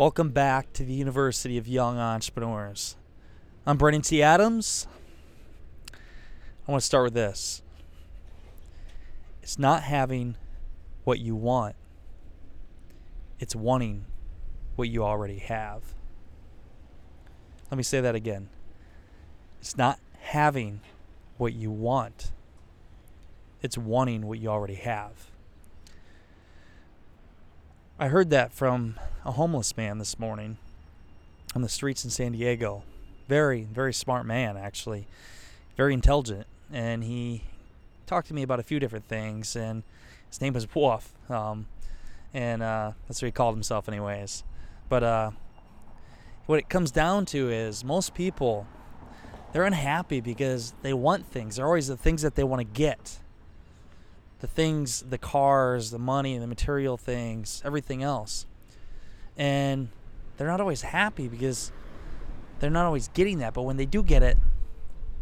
Welcome back to the University of Young Entrepreneurs. I'm Brandon T. Adams. I want to start with this it's not having what you want, it's wanting what you already have. Let me say that again. It's not having what you want, it's wanting what you already have. I heard that from a homeless man this morning on the streets in San Diego. Very, very smart man, actually. Very intelligent. And he talked to me about a few different things. And his name was Wolf. Um, and uh, that's what he called himself, anyways. But uh, what it comes down to is most people, they're unhappy because they want things. They're always the things that they want to get the things, the cars, the money, the material things, everything else. And they're not always happy because they're not always getting that. But when they do get it,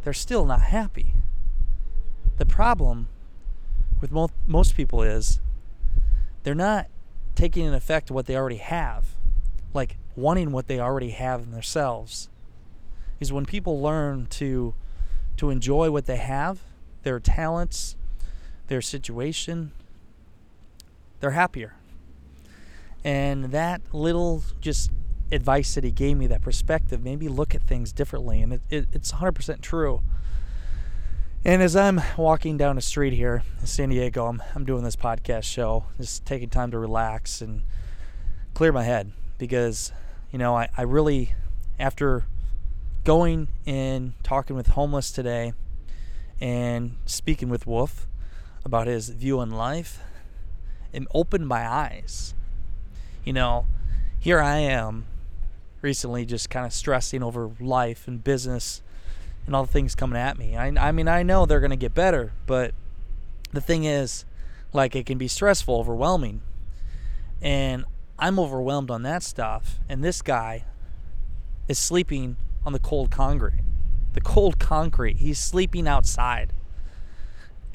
they're still not happy. The problem with most, most people is they're not taking an effect what they already have, like wanting what they already have in themselves. Is when people learn to to enjoy what they have, their talents, their situation, they're happier. And that little just advice that he gave me, that perspective, made me look at things differently. And it, it, it's 100% true. And as I'm walking down the street here in San Diego, I'm, I'm doing this podcast show, just taking time to relax and clear my head because, you know, I, I really, after going and talking with homeless today and speaking with Wolf, about his view on life and opened my eyes. You know, here I am recently just kind of stressing over life and business and all the things coming at me. I, I mean, I know they're going to get better, but the thing is, like, it can be stressful, overwhelming. And I'm overwhelmed on that stuff. And this guy is sleeping on the cold concrete. The cold concrete. He's sleeping outside.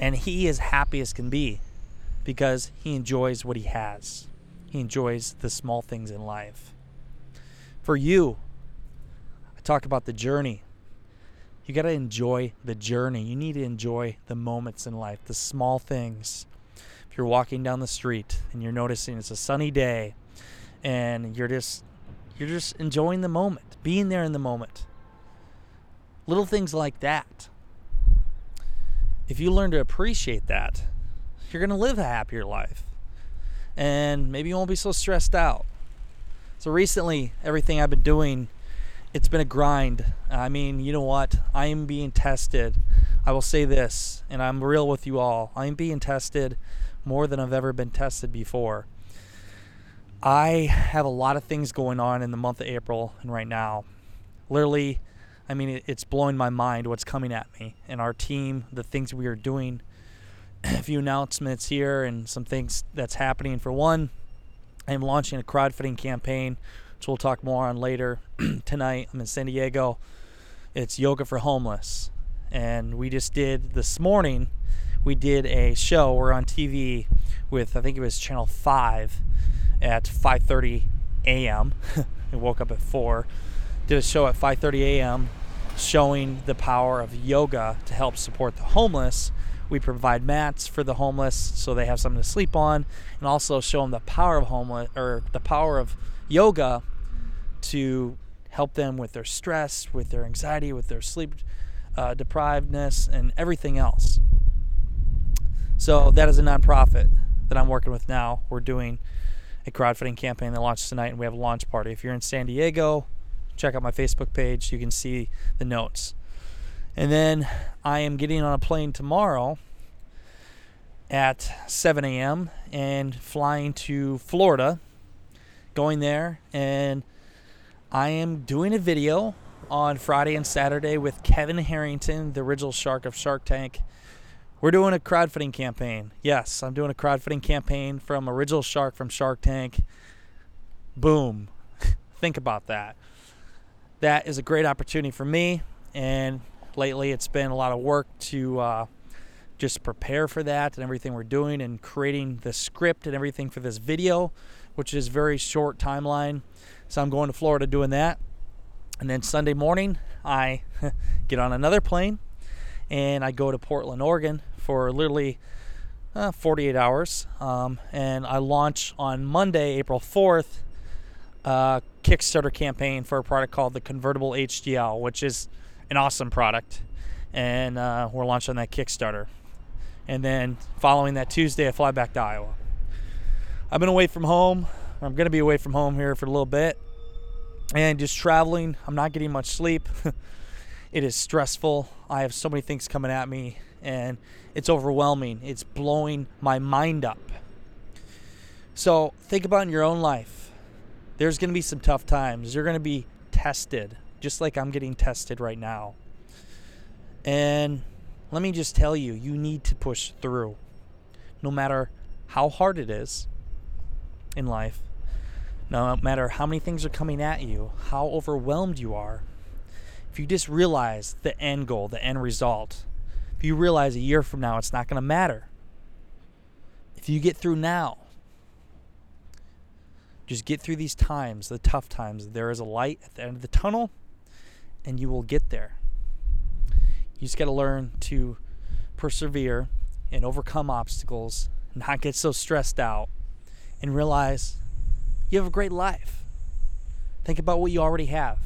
And he is happy as can be because he enjoys what he has. He enjoys the small things in life. For you, I talk about the journey. You got to enjoy the journey. You need to enjoy the moments in life, the small things. If you're walking down the street and you're noticing it's a sunny day and you're just you're just enjoying the moment, being there in the moment. Little things like that if you learn to appreciate that, you're going to live a happier life. And maybe you won't be so stressed out. So recently, everything I've been doing, it's been a grind. I mean, you know what? I am being tested. I will say this, and I'm real with you all. I'm being tested more than I've ever been tested before. I have a lot of things going on in the month of April and right now. Literally, I mean, it's blowing my mind what's coming at me and our team, the things we are doing. A few announcements here and some things that's happening. For one, I am launching a crowdfunding campaign, which we'll talk more on later tonight. I'm in San Diego. It's Yoga for Homeless. And we just did this morning, we did a show. We're on TV with, I think it was Channel 5 at 5.30 a.m. I woke up at 4 did a show at 5:30 a.m. showing the power of yoga to help support the homeless. We provide mats for the homeless so they have something to sleep on, and also show them the power of homeless or the power of yoga to help them with their stress, with their anxiety, with their sleep uh, deprivedness, and everything else. So that is a nonprofit that I'm working with now. We're doing a crowdfunding campaign that launches tonight, and we have a launch party. If you're in San Diego, check out my Facebook page. You can see the notes. And then I am getting on a plane tomorrow at 7 a.m. and flying to Florida, going there and I am doing a video on Friday and Saturday with Kevin Harrington, the original shark of Shark Tank. We're doing a crowdfunding campaign. Yes, I'm doing a crowdfunding campaign from Original Shark from Shark Tank. Boom. Think about that. That is a great opportunity for me. And lately, it's been a lot of work to uh, just prepare for that and everything we're doing and creating the script and everything for this video, which is very short timeline. So I'm going to Florida doing that. And then Sunday morning, I get on another plane and I go to Portland, Oregon for literally uh, 48 hours. Um, and I launch on Monday, April 4th, a Kickstarter campaign for a product called the Convertible HDL, which is an awesome product. And uh, we're launching that Kickstarter. And then following that Tuesday, I fly back to Iowa. I've been away from home. I'm going to be away from home here for a little bit. And just traveling. I'm not getting much sleep. it is stressful. I have so many things coming at me and it's overwhelming. It's blowing my mind up. So think about in your own life. There's going to be some tough times. You're going to be tested, just like I'm getting tested right now. And let me just tell you, you need to push through. No matter how hard it is in life, no matter how many things are coming at you, how overwhelmed you are, if you just realize the end goal, the end result, if you realize a year from now it's not going to matter, if you get through now, just get through these times, the tough times. There is a light at the end of the tunnel, and you will get there. You just got to learn to persevere and overcome obstacles, not get so stressed out, and realize you have a great life. Think about what you already have.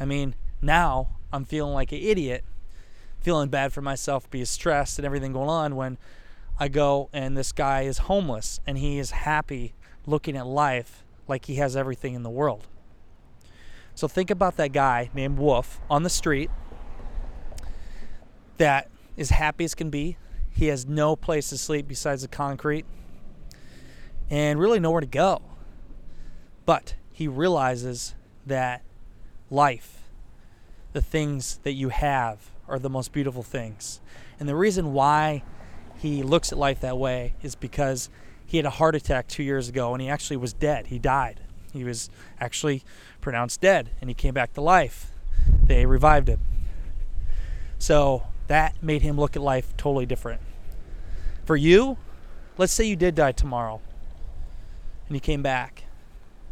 I mean, now I'm feeling like an idiot feeling bad for myself, be stressed and everything going on when I go and this guy is homeless and he is happy looking at life like he has everything in the world. So think about that guy named Wolf on the street that is happy as can be. He has no place to sleep besides the concrete and really nowhere to go. But he realizes that life, the things that you have, are the most beautiful things. And the reason why he looks at life that way is because he had a heart attack two years ago and he actually was dead. He died. He was actually pronounced dead and he came back to life. They revived him. So that made him look at life totally different. For you, let's say you did die tomorrow and you came back.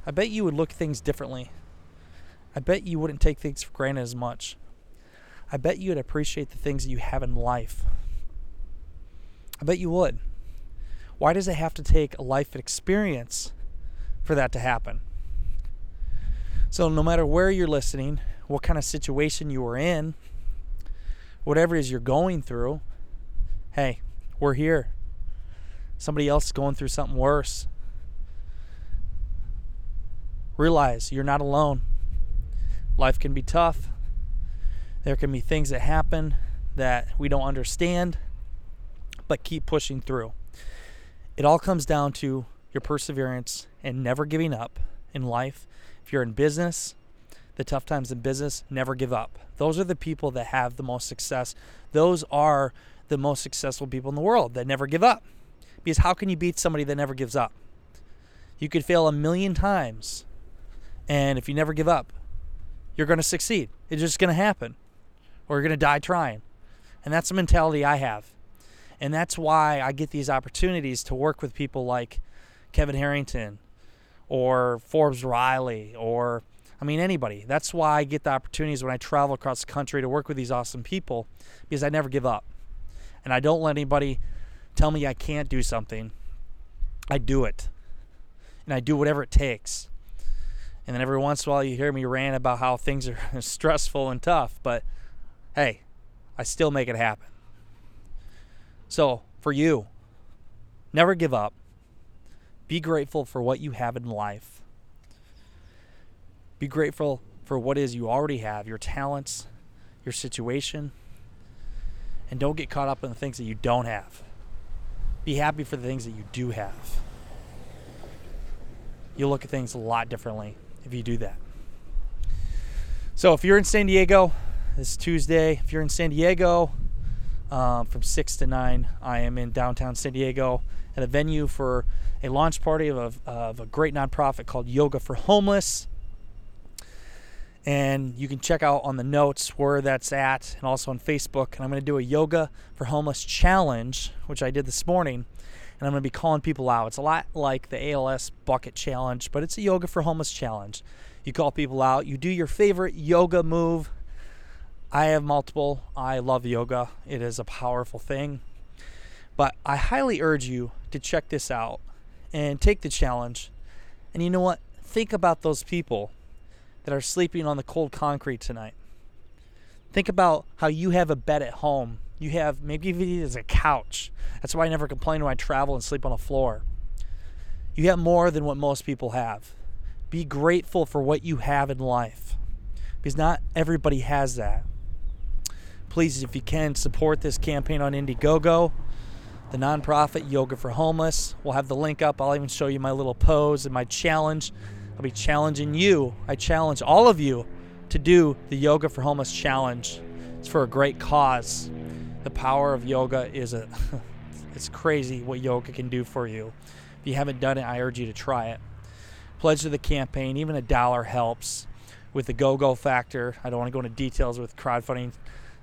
I bet you would look things differently. I bet you wouldn't take things for granted as much. I bet you'd appreciate the things that you have in life. I bet you would. Why does it have to take a life experience for that to happen? So, no matter where you're listening, what kind of situation you are in, whatever it is you're going through, hey, we're here. Somebody else is going through something worse. Realize you're not alone. Life can be tough. There can be things that happen that we don't understand, but keep pushing through. It all comes down to your perseverance and never giving up in life. If you're in business, the tough times in business, never give up. Those are the people that have the most success. Those are the most successful people in the world that never give up. Because how can you beat somebody that never gives up? You could fail a million times, and if you never give up, you're going to succeed. It's just going to happen or you're going to die trying. And that's the mentality I have. And that's why I get these opportunities to work with people like Kevin Harrington or Forbes Riley or, I mean, anybody. That's why I get the opportunities when I travel across the country to work with these awesome people because I never give up. And I don't let anybody tell me I can't do something. I do it. And I do whatever it takes. And then every once in a while you hear me rant about how things are stressful and tough, but hey, I still make it happen. So, for you, never give up. Be grateful for what you have in life. Be grateful for what is you already have, your talents, your situation, and don't get caught up in the things that you don't have. Be happy for the things that you do have. You'll look at things a lot differently if you do that. So if you're in San Diego, this Tuesday. If you're in San Diego, um, from 6 to 9, I am in downtown San Diego at a venue for a launch party of a, of a great nonprofit called Yoga for Homeless. And you can check out on the notes where that's at and also on Facebook. And I'm going to do a Yoga for Homeless challenge, which I did this morning. And I'm going to be calling people out. It's a lot like the ALS Bucket Challenge, but it's a Yoga for Homeless challenge. You call people out, you do your favorite yoga move. I have multiple. I love yoga, it is a powerful thing. But I highly urge you to check this out and take the challenge. And you know what? Think about those people that are sleeping on the cold concrete tonight. Think about how you have a bed at home. You have maybe even as a couch. That's why I never complain when I travel and sleep on a floor. You have more than what most people have. Be grateful for what you have in life because not everybody has that. Please, if you can, support this campaign on Indiegogo, the nonprofit Yoga for Homeless. We'll have the link up. I'll even show you my little pose and my challenge. I'll be challenging you. I challenge all of you to do the Yoga for Homeless challenge. It's for a great cause. The power of yoga is a it's crazy what yoga can do for you. If you haven't done it, I urge you to try it pledge to the campaign. Even a dollar helps with the go go factor. I don't want to go into details with crowdfunding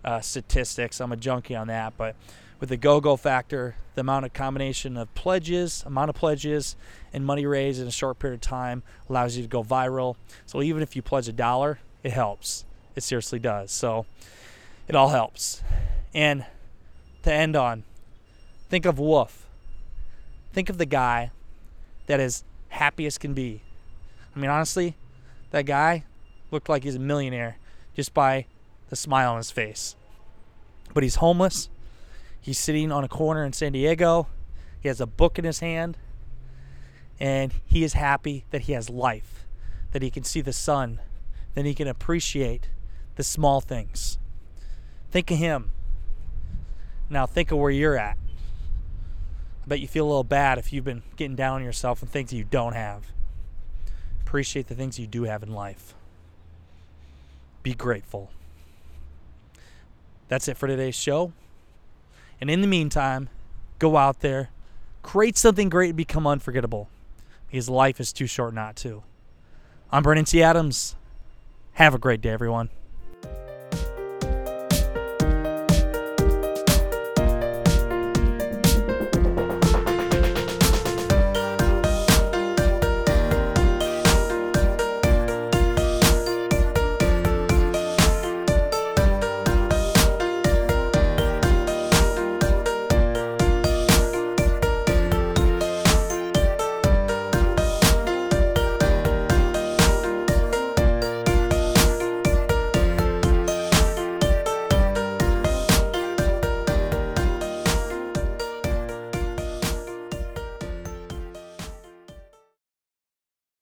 uh, statistics. I'm a junkie on that. But with the go go factor, the amount of combination of pledges, amount of pledges, and money raised in a short period of time allows you to go viral. So even if you pledge a dollar, it helps. It seriously does. So it all helps. And to end on, think of Wolf. Think of the guy that is happy as can be. I mean, honestly, that guy looked like he's a millionaire just by the smile on his face. But he's homeless. He's sitting on a corner in San Diego. He has a book in his hand. And he is happy that he has life, that he can see the sun, that he can appreciate the small things. Think of him. Now, think of where you're at. I bet you feel a little bad if you've been getting down on yourself and things you don't have. Appreciate the things you do have in life. Be grateful. That's it for today's show. And in the meantime, go out there, create something great, and become unforgettable because life is too short not to. I'm Brandon T. Adams. Have a great day, everyone.